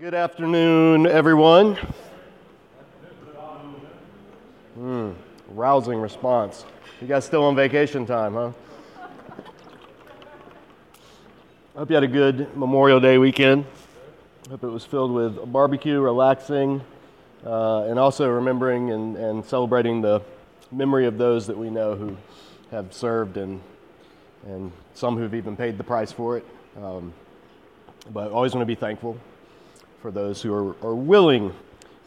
Good afternoon, everyone. Hmm, rousing response. You guys still on vacation time, huh? I hope you had a good Memorial Day weekend. I Hope it was filled with barbecue, relaxing, uh, and also remembering and, and celebrating the memory of those that we know who have served and, and some who've even paid the price for it. Um, but always want to be thankful for those who are, are willing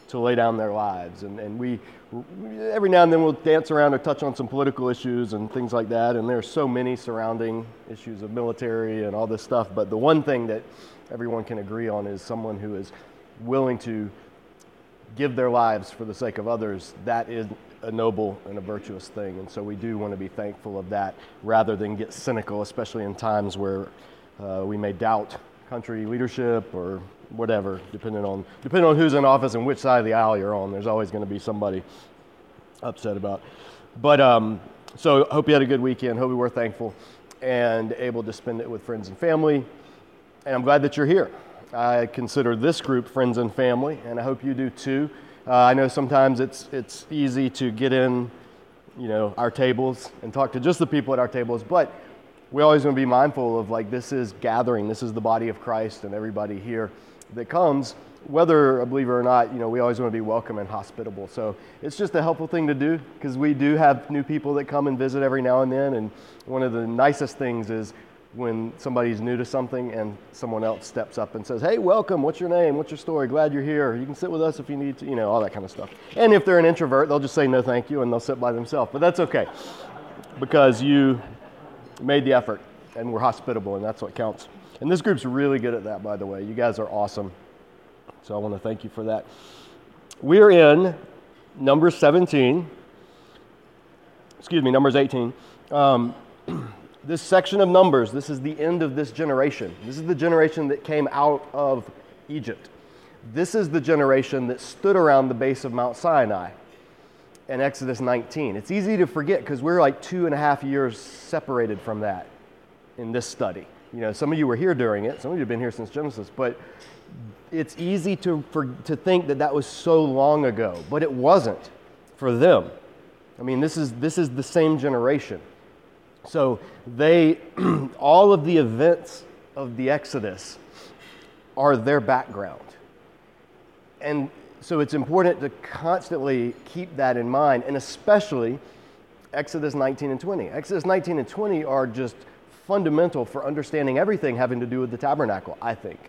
to lay down their lives. And, and we, every now and then, we'll dance around or touch on some political issues and things like that. And there are so many surrounding issues of military and all this stuff. But the one thing that everyone can agree on is someone who is willing to give their lives for the sake of others. That is a noble and a virtuous thing. And so we do want to be thankful of that rather than get cynical, especially in times where uh, we may doubt country leadership or whatever, depending on depending on who's in office and which side of the aisle you're on. There's always going to be somebody upset about. But um, so hope you had a good weekend. Hope you were thankful and able to spend it with friends and family. And I'm glad that you're here. I consider this group friends and family, and I hope you do too. Uh, I know sometimes it's it's easy to get in, you know, our tables and talk to just the people at our tables, but we always want to be mindful of like this is gathering, this is the body of Christ, and everybody here that comes, whether a believer or not, you know, we always want to be welcome and hospitable. So it's just a helpful thing to do because we do have new people that come and visit every now and then. And one of the nicest things is when somebody's new to something and someone else steps up and says, Hey, welcome, what's your name? What's your story? Glad you're here. You can sit with us if you need to, you know, all that kind of stuff. And if they're an introvert, they'll just say no thank you and they'll sit by themselves. But that's okay because you made the effort and we're hospitable, and that's what counts. And this group's really good at that, by the way. You guys are awesome. So I want to thank you for that. We're in number 17, excuse me, Numbers 18. Um, this section of Numbers, this is the end of this generation. This is the generation that came out of Egypt. This is the generation that stood around the base of Mount Sinai in Exodus 19. It's easy to forget because we're like two and a half years separated from that in this study. You know, some of you were here during it, some of you have been here since Genesis, but it's easy to, for, to think that that was so long ago, but it wasn't for them. I mean, this is, this is the same generation. So they, all of the events of the Exodus are their background. And so it's important to constantly keep that in mind, and especially Exodus 19 and 20. Exodus 19 and 20 are just fundamental for understanding everything having to do with the tabernacle, I think.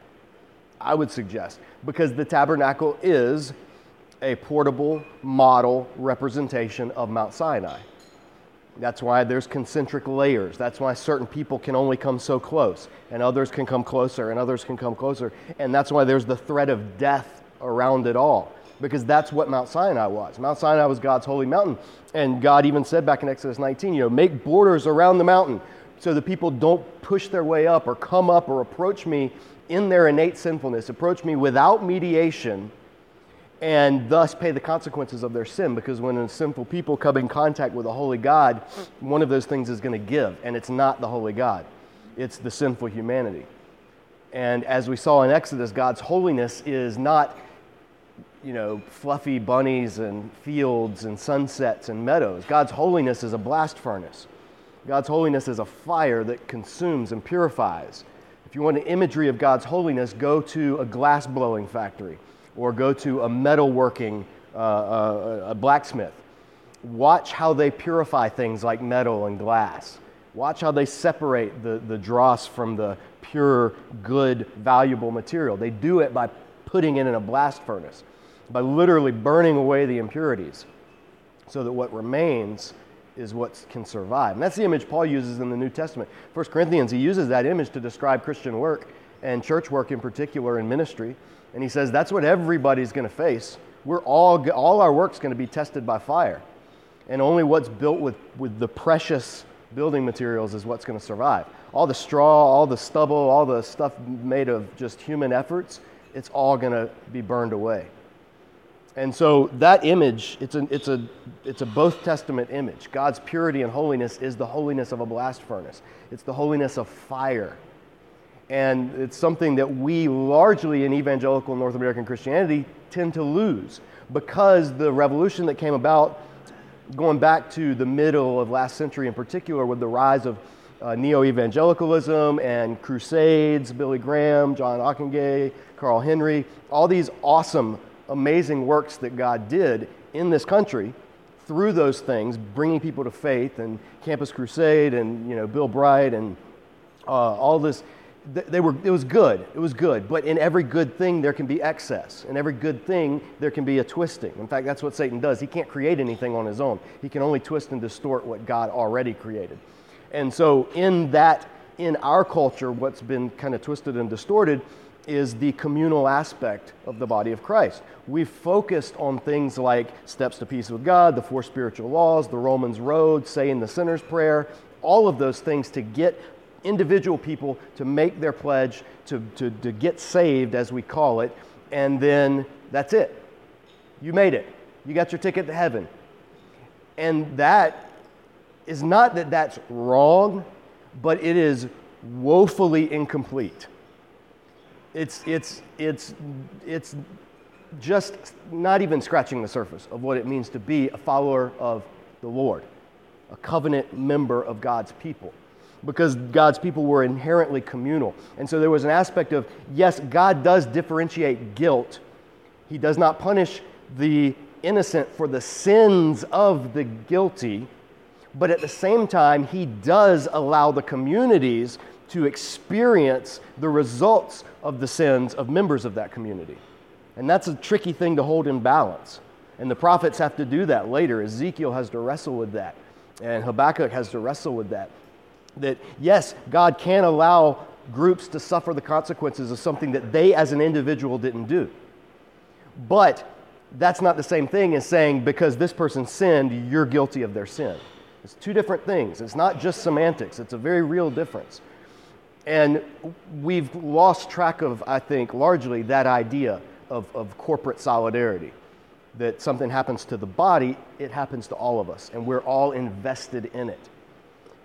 I would suggest, because the tabernacle is a portable model representation of Mount Sinai. That's why there's concentric layers. That's why certain people can only come so close, and others can come closer, and others can come closer. And that's why there's the threat of death around it all because that's what Mount Sinai was. Mount Sinai was God's holy mountain. And God even said back in Exodus 19, you know, make borders around the mountain so the people don't push their way up or come up or approach me in their innate sinfulness, approach me without mediation, and thus pay the consequences of their sin. Because when a sinful people come in contact with a holy God, one of those things is going to give, and it's not the holy God, it's the sinful humanity. And as we saw in Exodus, God's holiness is not you know, fluffy bunnies and fields and sunsets and meadows. God's holiness is a blast furnace. God's holiness is a fire that consumes and purifies. If you want an imagery of God's holiness, go to a glass blowing factory or go to a metalworking, uh, uh, a blacksmith. Watch how they purify things like metal and glass. Watch how they separate the, the dross from the pure, good, valuable material. They do it by putting it in a blast furnace by literally burning away the impurities so that what remains is what can survive. And that's the image Paul uses in the New Testament. First Corinthians, he uses that image to describe Christian work and church work in particular in ministry. And he says that's what everybody's going to face. We're all, all our work's going to be tested by fire. And only what's built with, with the precious building materials is what's going to survive. All the straw, all the stubble, all the stuff made of just human efforts, it's all going to be burned away. And so that image, it's a, it's, a, it's a both testament image. God's purity and holiness is the holiness of a blast furnace, it's the holiness of fire. And it's something that we largely in evangelical North American Christianity tend to lose because the revolution that came about going back to the middle of last century in particular with the rise of uh, neo-evangelicalism and crusades, Billy Graham, John Ockenga, Carl Henry, all these awesome, amazing works that God did in this country through those things, bringing people to faith and Campus Crusade and you know Bill Bright and uh, all this they were, it was good. It was good. But in every good thing, there can be excess. In every good thing, there can be a twisting. In fact, that's what Satan does. He can't create anything on his own, he can only twist and distort what God already created. And so, in that, in our culture, what's been kind of twisted and distorted is the communal aspect of the body of Christ. We've focused on things like steps to peace with God, the four spiritual laws, the Romans road, saying the sinner's prayer, all of those things to get individual people to make their pledge, to, to, to get saved, as we call it, and then that's it. You made it. You got your ticket to heaven. And that is not that that's wrong, but it is woefully incomplete. It's, it's, it's, it's just not even scratching the surface of what it means to be a follower of the Lord, a covenant member of God's people because God's people were inherently communal. And so there was an aspect of, yes, God does differentiate guilt. He does not punish the innocent for the sins of the guilty, but at the same time, He does allow the communities to experience the results of the sins of members of that community. And that's a tricky thing to hold in balance. And the prophets have to do that later. Ezekiel has to wrestle with that, and Habakkuk has to wrestle with that that yes, God can allow groups to suffer the consequences of something that they as an individual didn't do. But that's not the same thing as saying because this person sinned, you're guilty of their sin. It's two different things. It's not just semantics, it's a very real difference. And we've lost track of, I think, largely that idea of, of corporate solidarity. That something happens to the body, it happens to all of us, and we're all invested in it.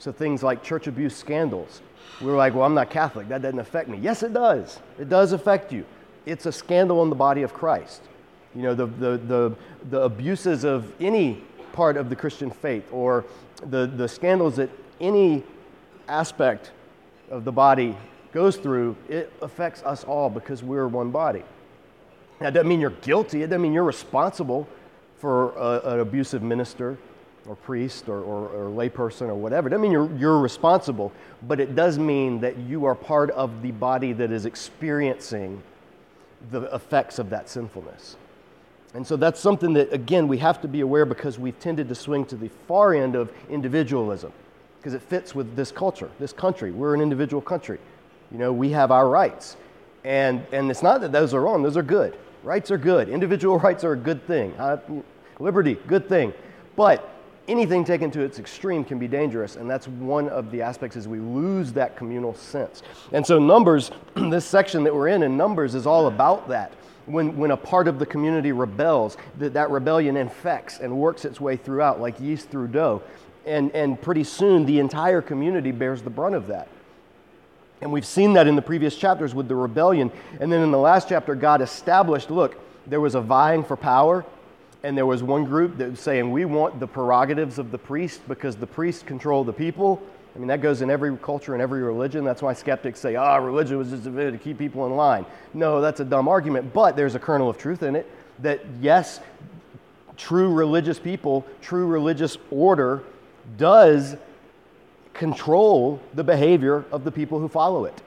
So things like church abuse scandals. We were like, well, I'm not Catholic. That doesn't affect me. Yes, it does. It does affect you. It's a scandal in the body of Christ. You know, the, the, the, the abuses of any part of the Christian faith or the, the scandals that any aspect of the body goes through, it affects us all because we're one body. Now, that doesn't mean you're guilty. It doesn't mean you're responsible for a, an abusive minister or priest or, or, or layperson or whatever. It doesn't mean you're, you're responsible, but it does mean that you are part of the body that is experiencing the effects of that sinfulness. And so that's something that, again, we have to be aware because we've tended to swing to the far end of individualism because it fits with this culture, this country. We're an individual country. You know, we have our rights. And, and it's not that those are wrong, those are good. Rights are good. Individual rights are a good thing. Uh, liberty, good thing. But anything taken to its extreme can be dangerous, and that's one of the aspects is we lose that communal sense. And so Numbers, this section that we're in in Numbers is all about that. When, when a part of the community rebels, that, that rebellion infects and works its way throughout like yeast through dough. And, and pretty soon the entire community bears the brunt of that. And we've seen that in the previous chapters with the rebellion. And then in the last chapter, God established look, there was a vying for power and there was one group that was saying, We want the prerogatives of the priest because the priests control the people. I mean, that goes in every culture and every religion. That's why skeptics say, ah, religion was just invented to keep people in line. No, that's a dumb argument, but there's a kernel of truth in it that yes, true religious people, true religious order does control the behavior of the people who follow it.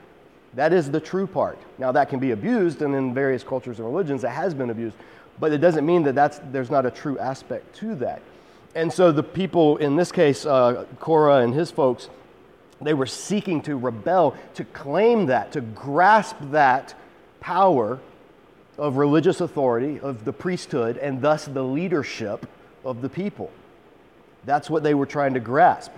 That is the true part. Now, that can be abused, and in various cultures and religions, it has been abused but it doesn't mean that that's, there's not a true aspect to that. And so the people, in this case, uh, Korah and his folks, they were seeking to rebel, to claim that, to grasp that power of religious authority, of the priesthood, and thus the leadership of the people. That's what they were trying to grasp.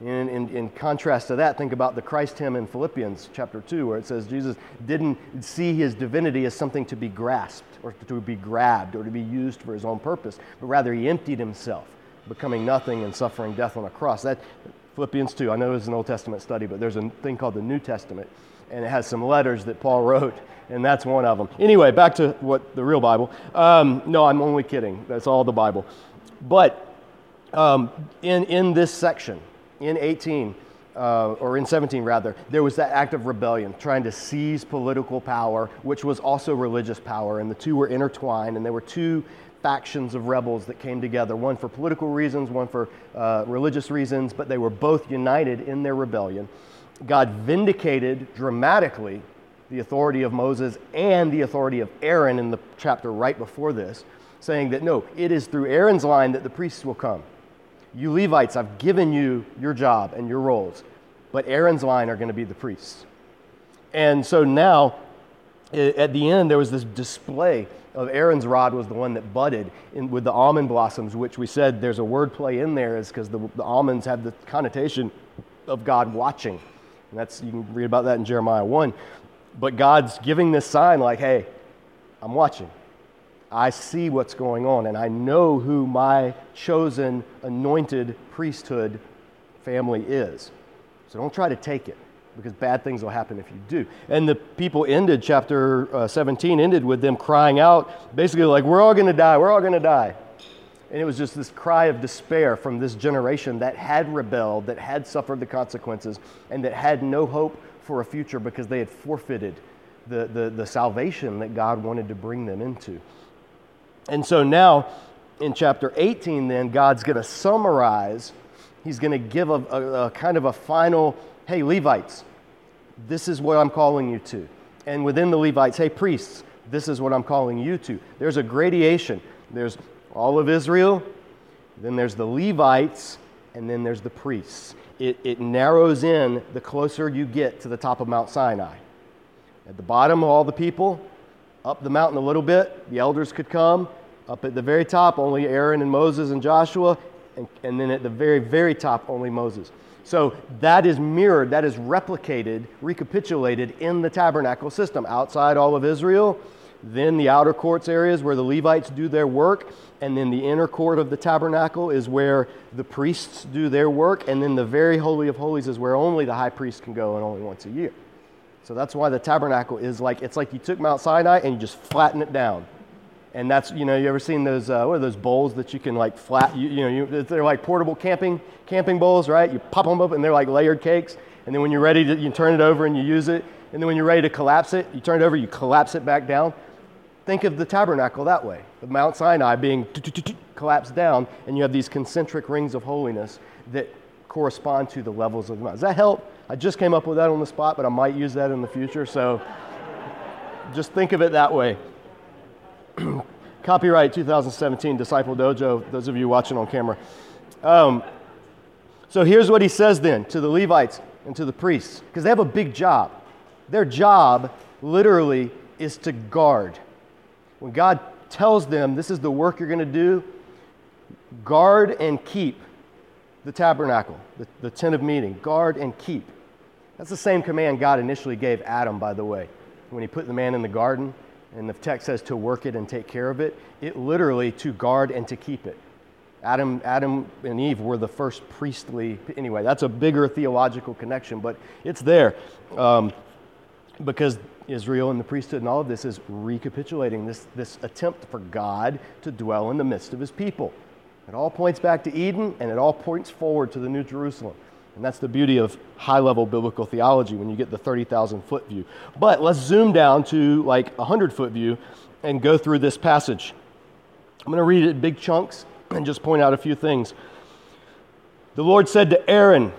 In, in, in, contrast to that, think about the Christ hymn in Philippians chapter 2, where it says Jesus didn't see his divinity as something to be grasped or to be grabbed or to be used for his own purpose, but rather he emptied himself, becoming nothing and suffering death on a cross. That Philippians 2, I know it's an Old Testament study, but there's a thing called the New Testament. and it has some letters that Paul wrote, and that's one of them. Anyway, back to what the real Bible. Um, no, I'm only kidding. That's all the Bible. But um, in, in this section, in 18, uh, or in 17 rather, there was that act of rebellion, trying to seize political power, which was also religious power, and the two were intertwined, and there were two factions of rebels that came together, one for political reasons, one for uh, religious reasons, but they were both united in their rebellion. God vindicated dramatically the authority of Moses and the authority of Aaron in the chapter right before this, saying that no, it is through Aaron's line that the priests will come. You Levites, I've given you your job and your roles, but Aaron's line are going to be the priests. And so now, at the end, there was this display of Aaron's rod was the one that budded in, with the almond blossoms, which we said there's a word play in there, is because the, the almonds have the connotation of God watching. And that's you can read about that in Jeremiah 1. But God's giving this sign like, hey, I'm watching. I see what's going on, and I know who my chosen, anointed priesthood family is. So don't try to take it because bad things will happen if you do. And the people ended, chapter uh, 17 ended with them crying out, basically, like, we're all going to die, we're all going to die. And it was just this cry of despair from this generation that had rebelled, that had suffered the consequences, and that had no hope for a future because they had forfeited the, the, the salvation that God wanted to bring them into. And so now in chapter 18, then, God's going to summarize, he's going to give a, a, a, kind of a final, hey, Levites, this is what I'm calling you to. And within the Levites, hey, priests, this is what I'm calling you to. There's a gradation. There's all of Israel, then there's the Levites, and then there's the priests. It, it narrows in the closer you get to the top of Mount Sinai. At the bottom, all the people, up the mountain a little bit, the elders could come. Up at the very top, only Aaron and Moses and Joshua. And, and then at the very, very top, only Moses. So that is mirrored, that is replicated, recapitulated in the tabernacle system. Outside all of Israel, then the outer courts areas where the Levites do their work, and then the inner court of the tabernacle is where the priests do their work, and then the very holy of holies is where only the high priest can go and only once a year. So that's why the tabernacle is like it's like you took Mount Sinai and you just flatten it down. And that's you know you ever seen those uh, what are those bowls that you can like flat you, you know you, they're like portable camping camping bowls right? You pop them up and they're like layered cakes. And then when you're ready to you turn it over and you use it. And then when you're ready to collapse it, you turn it over, you collapse it back down. Think of the tabernacle that way. The Mount Sinai being collapsed down, and you have these concentric rings of holiness that correspond to the levels of the mountain. Does that help? I just came up with that on the spot, but I might use that in the future. So just think of it that way. Copyright 2017 Disciple Dojo, those of you watching on camera. Um, so here's what he says then to the Levites and to the priests, because they have a big job. Their job, literally, is to guard. When God tells them this is the work you're going to do, guard and keep the tabernacle, the, the tent of meeting. Guard and keep. That's the same command God initially gave Adam, by the way, when he put the man in the garden. And the text says to work it and take care of it. It literally to guard and to keep it. Adam, Adam and Eve were the first priestly. Anyway, that's a bigger theological connection, but it's there um, because Israel and the priesthood and all of this is recapitulating this, this attempt for God to dwell in the midst of his people. It all points back to Eden and it all points forward to the New Jerusalem. And that's the beauty of high level biblical theology when you get the 30,000 foot view. But let's zoom down to like a 100 foot view and go through this passage. I'm going to read it in big chunks and just point out a few things. The Lord said to Aaron,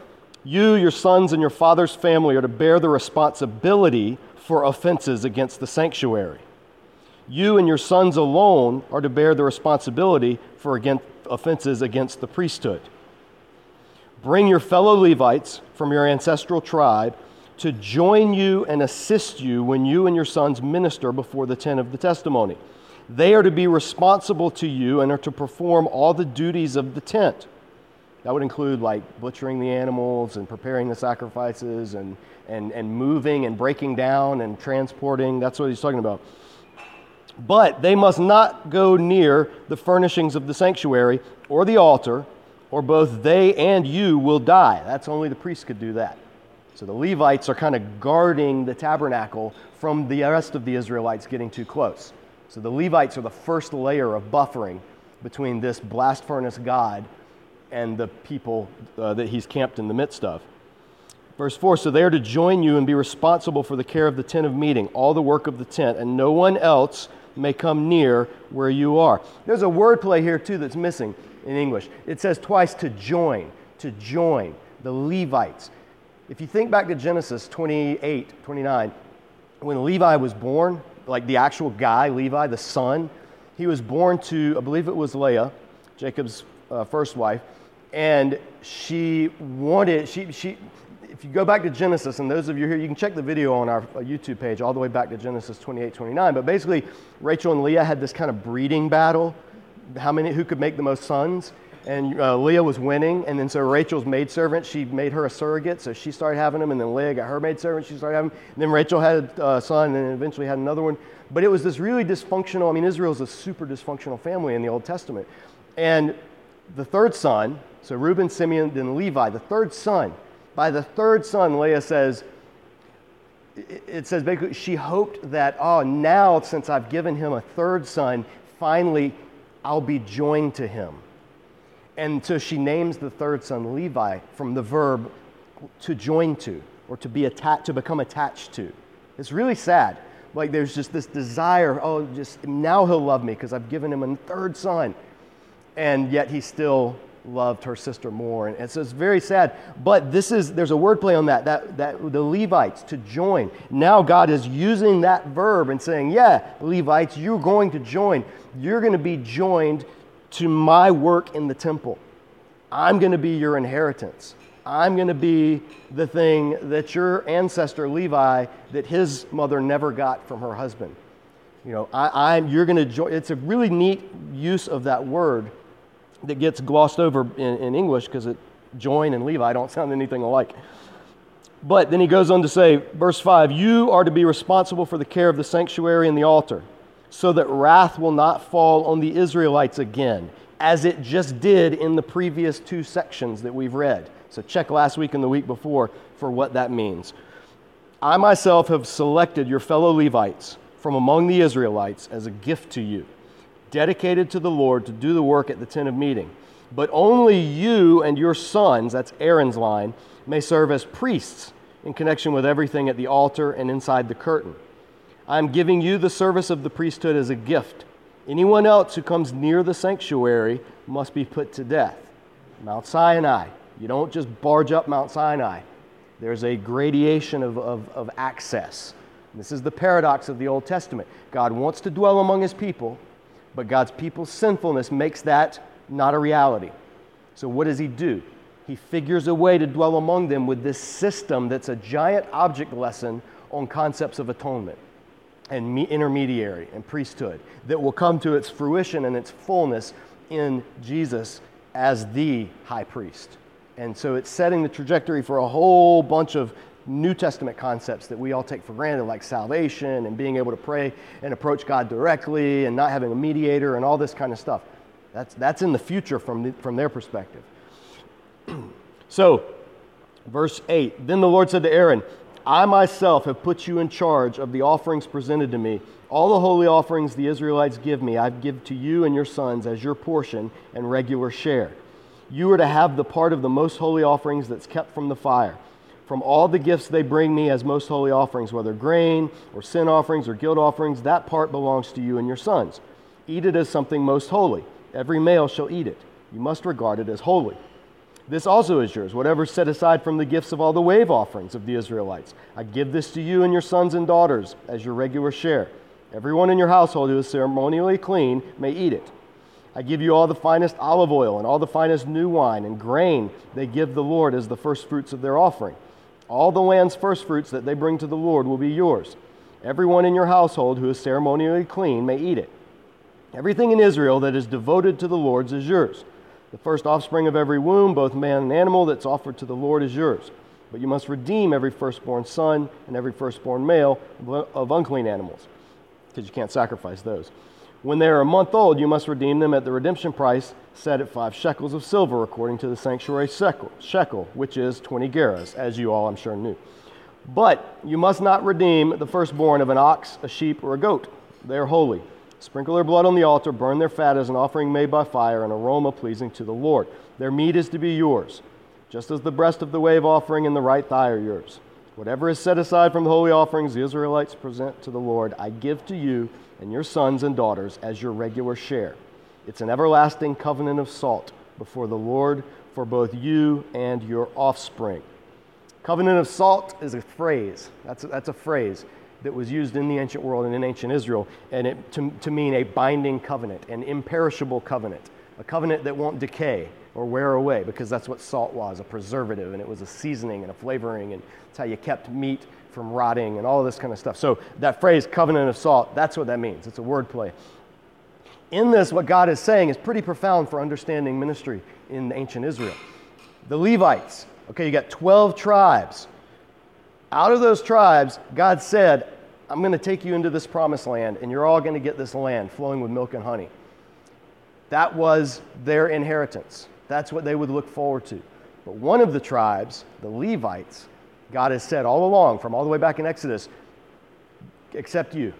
You, your sons, and your father's family are to bear the responsibility for offenses against the sanctuary. You and your sons alone are to bear the responsibility for against offenses against the priesthood. Bring your fellow Levites from your ancestral tribe to join you and assist you when you and your sons minister before the tent of the testimony. They are to be responsible to you and are to perform all the duties of the tent. That would include like butchering the animals and preparing the sacrifices and, and, and moving and breaking down and transporting. That's what he's talking about. But they must not go near the furnishings of the sanctuary or the altar or both they and you will die. That's only the priest could do that. So the Levites are kind of guarding the tabernacle from the rest of the Israelites getting too close. So the Levites are the first layer of buffering between this blast furnace God and the people uh, that he's camped in the midst of. Verse 4 So they are to join you and be responsible for the care of the tent of meeting, all the work of the tent, and no one else may come near where you are. There's a word play here, too, that's missing in English. It says twice to join, to join the Levites. If you think back to Genesis 28, 29, when Levi was born, like the actual guy, Levi, the son, he was born to, I believe it was Leah, Jacob's uh, first wife, and she wanted, she, she, if you go back to Genesis, and those of you here, you can check the video on our YouTube page all the way back to Genesis 28, 29. But basically, Rachel and Leah had this kind of breeding battle. How many, who could make the most sons? And uh, Leah was winning. And then so Rachel's maidservant, she made her a surrogate. So she started having them. And then Leah got her maidservant, she started having them. And then Rachel had a son and eventually had another one. But it was this really dysfunctional, I mean, Israel's a super dysfunctional family in the Old Testament. And the third son, so Reuben, Simeon, then Levi, the third son, by the third son, Leah says, it says basically, she hoped that, oh, now since I've given him a third son, finally I'll be joined to him. And so she names the third son Levi from the verb to join to or to be attached to become attached to. It's really sad. Like there's just this desire, oh, just now he'll love me because I've given him a third son. And yet he still loved her sister more. And, so it's very sad. But this is, there's a wordplay on that, that, that the Levites to join. Now God is using that verb and saying, yeah, Levites, you're going to join. You're going to be joined to my work in the temple. I'm going to be your inheritance. I'm going to be the thing that your ancestor Levi, that his mother never got from her husband. You know, I, am you're going to join. It's a really neat use of that word that gets glossed over in, in English because it join and Levi don't sound anything alike. But then he goes on to say, verse 5 You are to be responsible for the care of the sanctuary and the altar, so that wrath will not fall on the Israelites again, as it just did in the previous two sections that we've read. So check last week and the week before for what that means. I myself have selected your fellow Levites from among the Israelites as a gift to you dedicated to the Lord to do the work at the tent of meeting. But only you and your sons, that's Aaron's line, may serve as priests in connection with everything at the altar and inside the curtain. I'm giving you the service of the priesthood as a gift. Anyone else who comes near the sanctuary must be put to death. Mount Sinai. You don't just barge up Mount Sinai, there's a gradation of, of, of access. This is the paradox of the Old Testament. God wants to dwell among his people, but God's people's sinfulness makes that not a reality. So, what does He do? He figures a way to dwell among them with this system that's a giant object lesson on concepts of atonement and intermediary and priesthood that will come to its fruition and its fullness in Jesus as the high priest. And so it's setting the trajectory for a whole bunch of New Testament concepts that we all take for granted, like salvation and being able to pray and approach God directly and not having a mediator and all this kind of stuff. That's, that's in the future from, the, from their perspective. so, verse 8 Then the Lord said to Aaron, I myself have put you in charge of the offerings presented to me. All the holy offerings the Israelites give me, I give to you and your sons as your portion and regular share. You are to have the part of the most holy offerings that's kept from the fire from all the gifts they bring me as most holy offerings, whether grain or sin offerings or guilt offerings, that part belongs to you and your sons. Eat it as something most holy. Every male shall eat it. You must regard it as holy. This also is yours, whatever set aside from the gifts of all the wave offerings of the Israelites. I give this to you and your sons and daughters as your regular share. Everyone in your household who is ceremonially clean may eat it. I give you all the finest olive oil and all the finest new wine and grain they give the Lord as the first fruits of their offering. All the land's first fruits that they bring to the Lord will be yours. Everyone in your household who is ceremonially clean may eat it. Everything in Israel that is devoted to the Lord's is yours. The first offspring of every womb, both man and animal, that's offered to the Lord is yours. But you must redeem every firstborn son and every firstborn male of unclean animals, because you can't sacrifice those. When they are a month old, you must redeem them at the redemption price set at five shekels of silver, according to the sanctuary shekel, which is 20 gerahs, as you all, I'm sure, knew. But you must not redeem the firstborn of an ox, a sheep, or a goat. They are holy. Sprinkle their blood on the altar, burn their fat as an offering made by fire, an aroma pleasing to the Lord. Their meat is to be yours, just as the breast of the wave offering and the right thigh are yours. Whatever is set aside from the holy offerings the Israelites present to the Lord, I give to you and your sons and daughters as your regular share. It's an everlasting covenant of salt before the Lord for both you and your offspring. Covenant of salt is a phrase. That's a, that's a phrase that was used in the ancient world and in ancient Israel, and it, to, to mean a binding covenant, an imperishable covenant, a covenant that won't decay or wear away, because that's what salt was a preservative, and it was a seasoning and a flavoring, and it's how you kept meat from rotting and all this kind of stuff. So, that phrase, covenant of salt, that's what that means. It's a word play. In this, what God is saying is pretty profound for understanding ministry in ancient Israel. The Levites, okay, you got 12 tribes. Out of those tribes, God said, I'm going to take you into this promised land, and you're all going to get this land flowing with milk and honey. That was their inheritance. That's what they would look forward to. But one of the tribes, the Levites, God has said all along, from all the way back in Exodus, except you.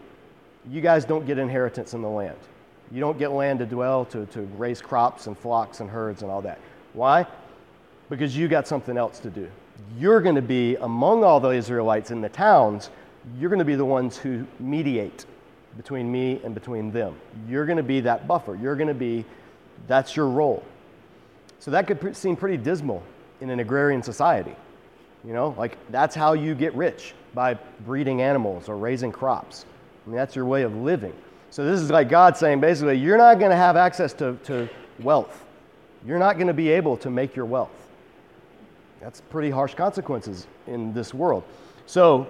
You guys don't get inheritance in the land. You don't get land to dwell, to, to raise crops and flocks and herds and all that. Why? Because you got something else to do you're going to be among all the Israelites in the towns, you're going to be the ones who mediate between me and between them. You're going to be that buffer. You're going to be, that's your role. So that could seem pretty dismal in an agrarian society. You know, like that's how you get rich by breeding animals or raising crops. I mean, that's your way of living. So this is like God saying basically, you're not going to have access to, to wealth. You're not going to be able to make your wealth. That's pretty harsh consequences in this world. So,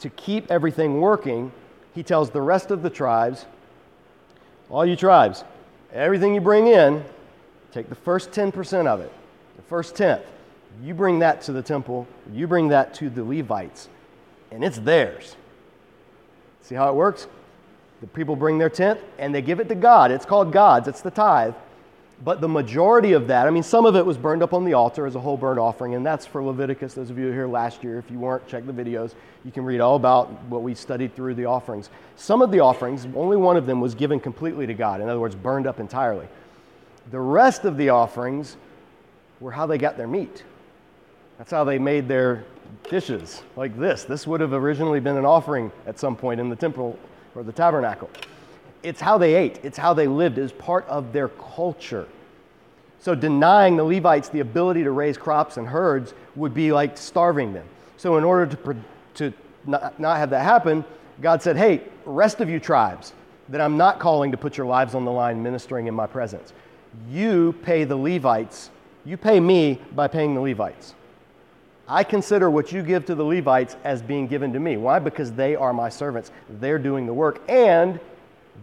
to keep everything working, he tells the rest of the tribes, all you tribes, everything you bring in, take the first 10% of it, the first tenth. You bring that to the temple, you bring that to the Levites, and it's theirs. See how it works? The people bring their tenth and they give it to God. It's called God's, it's the tithe. But the majority of that, I mean, some of it was burned up on the altar as a whole burnt offering, and that's for Leviticus. Those of you here last year, if you weren't, check the videos. You can read all about what we studied through the offerings. Some of the offerings, only one of them was given completely to God, in other words, burned up entirely. The rest of the offerings were how they got their meat. That's how they made their dishes, like this. This would have originally been an offering at some point in the temple or the tabernacle it's how they ate, it's how they lived, was part of their culture. So denying the Levites the ability to raise crops and herds would be like starving them. So in order to, to not, not have that happen, God said, hey, rest of you tribes that I'm not calling to put your lives on the line ministering in my presence, you pay the Levites, you pay me by paying the Levites. I consider what you give to the Levites as being given to me. Why? Because they are my servants. They're doing the work. And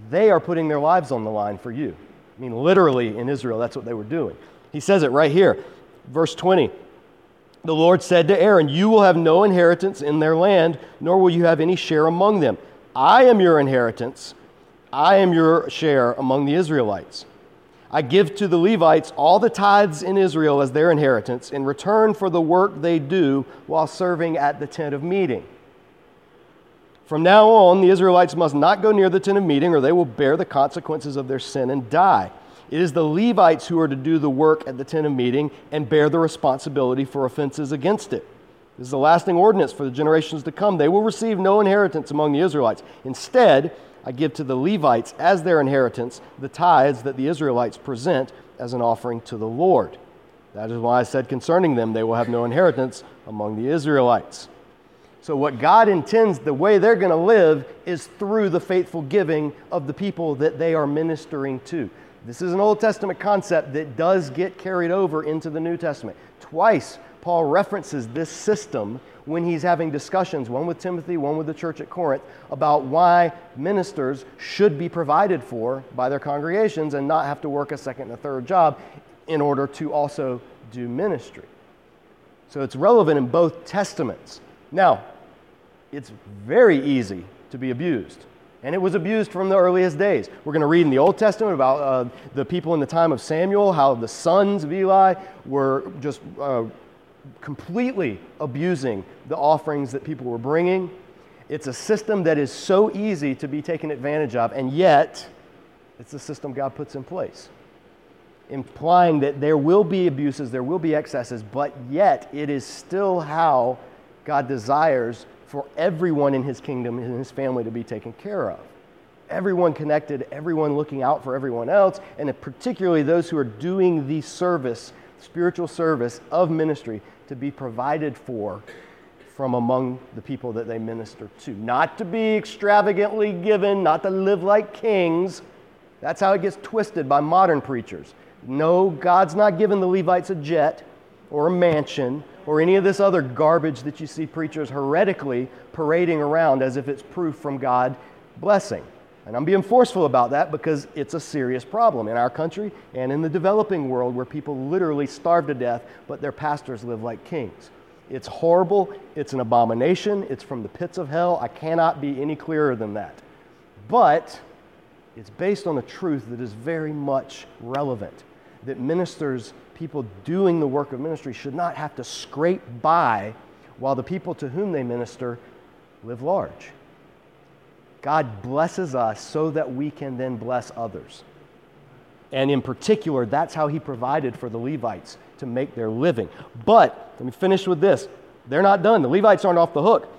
they are putting their lives on the line for you. I mean, literally in Israel, that's what they were doing. He says it right here, verse 20. The Lord said to Aaron, You will have no inheritance in their land, nor will you have any share among them. I am your inheritance, I am your share among the Israelites. I give to the Levites all the tithes in Israel as their inheritance in return for the work they do while serving at the tent of meeting. From now on, the Israelites must not go near the tent of meeting, or they will bear the consequences of their sin and die. It is the Levites who are to do the work at the tent of meeting and bear the responsibility for offenses against it. This is a lasting ordinance for the generations to come. They will receive no inheritance among the Israelites. Instead, I give to the Levites as their inheritance the tithes that the Israelites present as an offering to the Lord. That is why I said concerning them, they will have no inheritance among the Israelites. So, what God intends, the way they're going to live, is through the faithful giving of the people that they are ministering to. This is an Old Testament concept that does get carried over into the New Testament. Twice, Paul references this system when he's having discussions, one with Timothy, one with the church at Corinth, about why ministers should be provided for by their congregations and not have to work a second and a third job in order to also do ministry. So, it's relevant in both testaments. Now, it's very easy to be abused. And it was abused from the earliest days. We're going to read in the Old Testament about uh, the people in the time of Samuel, how the sons of Eli were just uh, completely abusing the offerings that people were bringing. It's a system that is so easy to be taken advantage of, and yet it's the system God puts in place, implying that there will be abuses, there will be excesses, but yet it is still how God desires for everyone in his kingdom and his family to be taken care of. Everyone connected, everyone looking out for everyone else, and particularly those who are doing the service, spiritual service of ministry, to be provided for from among the people that they minister to. Not to be extravagantly given, not to live like kings. That's how it gets twisted by modern preachers. No, God's not giving the Levites a jet or a mansion or any of this other garbage that you see preachers heretically parading around as if it's proof from God blessing. And I'm being forceful about that because it's a serious problem in our country and in the developing world where people literally starve to death, but their pastors live like kings. It's horrible. It's an abomination. It's from the pits of hell. I cannot be any clearer than that. But it's based on a truth that is very much relevant that ministers people doing the work of ministry should not have to scrape by while the people to whom they minister live large. God blesses us so that we can then bless others. And in particular, that's how he provided for the Levites to make their living. But let me finish with this. They're not done. The Levites aren't off the hook.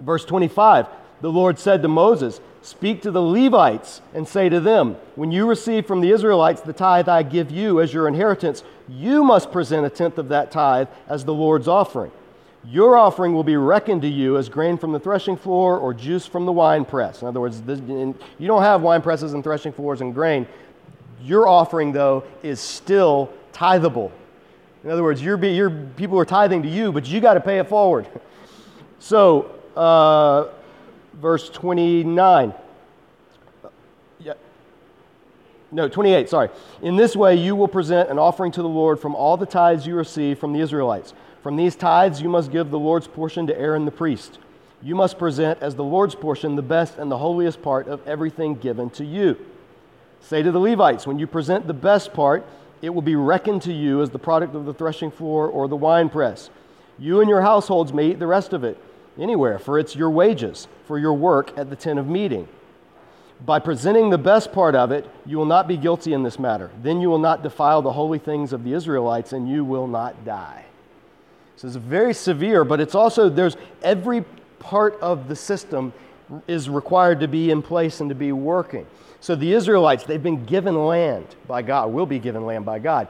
Verse 25 the Lord said to Moses, Speak to the Levites and say to them, When you receive from the Israelites the tithe I give you as your inheritance, you must present a tenth of that tithe as the Lord's offering. Your offering will be reckoned to you as grain from the threshing floor or juice from the wine press. In other words, this, you don't have wine presses and threshing floors and grain. Your offering, though, is still tithable. In other words, your people are tithing to you, but you got to pay it forward. So, uh, verse 29. Yeah. No, 28, sorry. In this way, you will present an offering to the Lord from all the tithes you receive from the Israelites. From these tithes, you must give the Lord's portion to Aaron the priest. You must present as the Lord's portion the best and the holiest part of everything given to you. Say to the Levites, when you present the best part, it will be reckoned to you as the product of the threshing floor or the winepress. You and your households may eat the rest of it anywhere, for it's your wages for your work at the tent of meeting. By presenting the best part of it, you will not be guilty in this matter. Then you will not defile the holy things of the Israelites, and you will not die. So it's very severe, but it's also, there's every part of the system is required to be in place and to be working. So the Israelites, they've been given land by God, will be given land by God.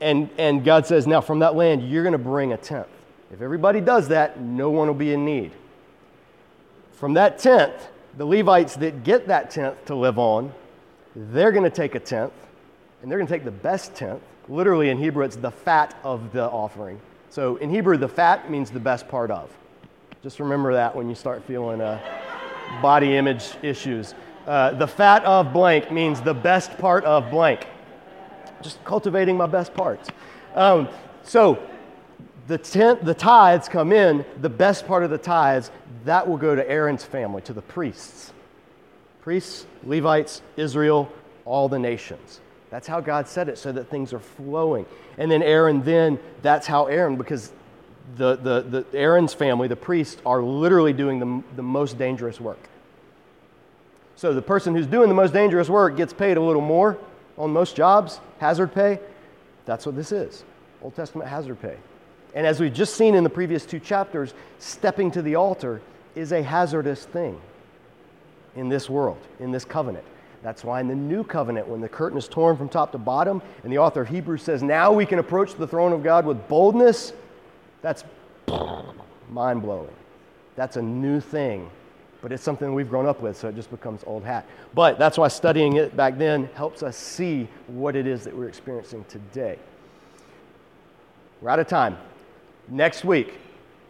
And, and God says, now from that land, you're going to bring a tenth. If everybody does that, no one will be in need. From that tenth, the Levites that get that tenth to live on, they're going to take a tenth, and they're going to take the best tenth. Literally in Hebrew, it's the fat of the offering. So in Hebrew, the fat means the best part of. Just remember that when you start feeling uh, body image issues. Uh, the fat of blank means the best part of blank. Just cultivating my best parts. Um, so the, tenth, the tithes come in, the best part of the tithes, that will go to Aaron's family, to the priests. Priests, Levites, Israel, all the nations. That's how God said it, so that things are flowing. And then Aaron, then, that's how Aaron, because the, the, the Aaron's family, the priests, are literally doing the, the most dangerous work. So the person who's doing the most dangerous work gets paid a little more on most jobs, hazard pay. That's what this is Old Testament hazard pay. And as we've just seen in the previous two chapters, stepping to the altar is a hazardous thing in this world, in this covenant. That's why in the new covenant, when the curtain is torn from top to bottom, and the author of Hebrews says, Now we can approach the throne of God with boldness, that's mind blowing. That's a new thing, but it's something we've grown up with, so it just becomes old hat. But that's why studying it back then helps us see what it is that we're experiencing today. We're out of time. Next week,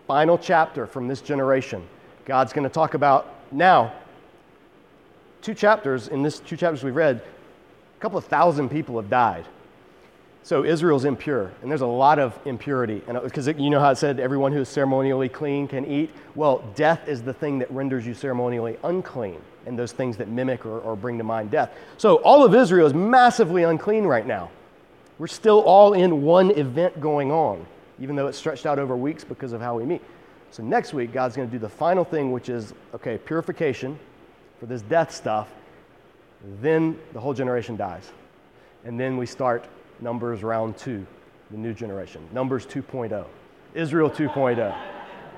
final chapter from this generation. God's going to talk about now, two chapters, in this two chapters we've read, a couple of thousand people have died. So Israel's impure, and there's a lot of impurity. And uh, because you know how it said everyone who is ceremonially clean can eat? Well, death is the thing that renders you ceremonially unclean, and those things that mimic or, or bring to mind death. So all of Israel is massively unclean right now. We're still all in one event going on, even though it's stretched out over weeks because of how we meet. So next week, God's going to do the final thing, which is okay, purification for this death stuff. Then the whole generation dies. And then we start Numbers round two, the new generation. Numbers 2.0, Israel 2.0,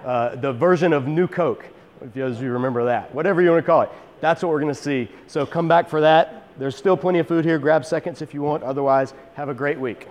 uh, the version of New Coke, if you, you remember that, whatever you want to call it. That's what we're going to see. So come back for that. There's still plenty of food here. Grab seconds if you want. Otherwise, have a great week.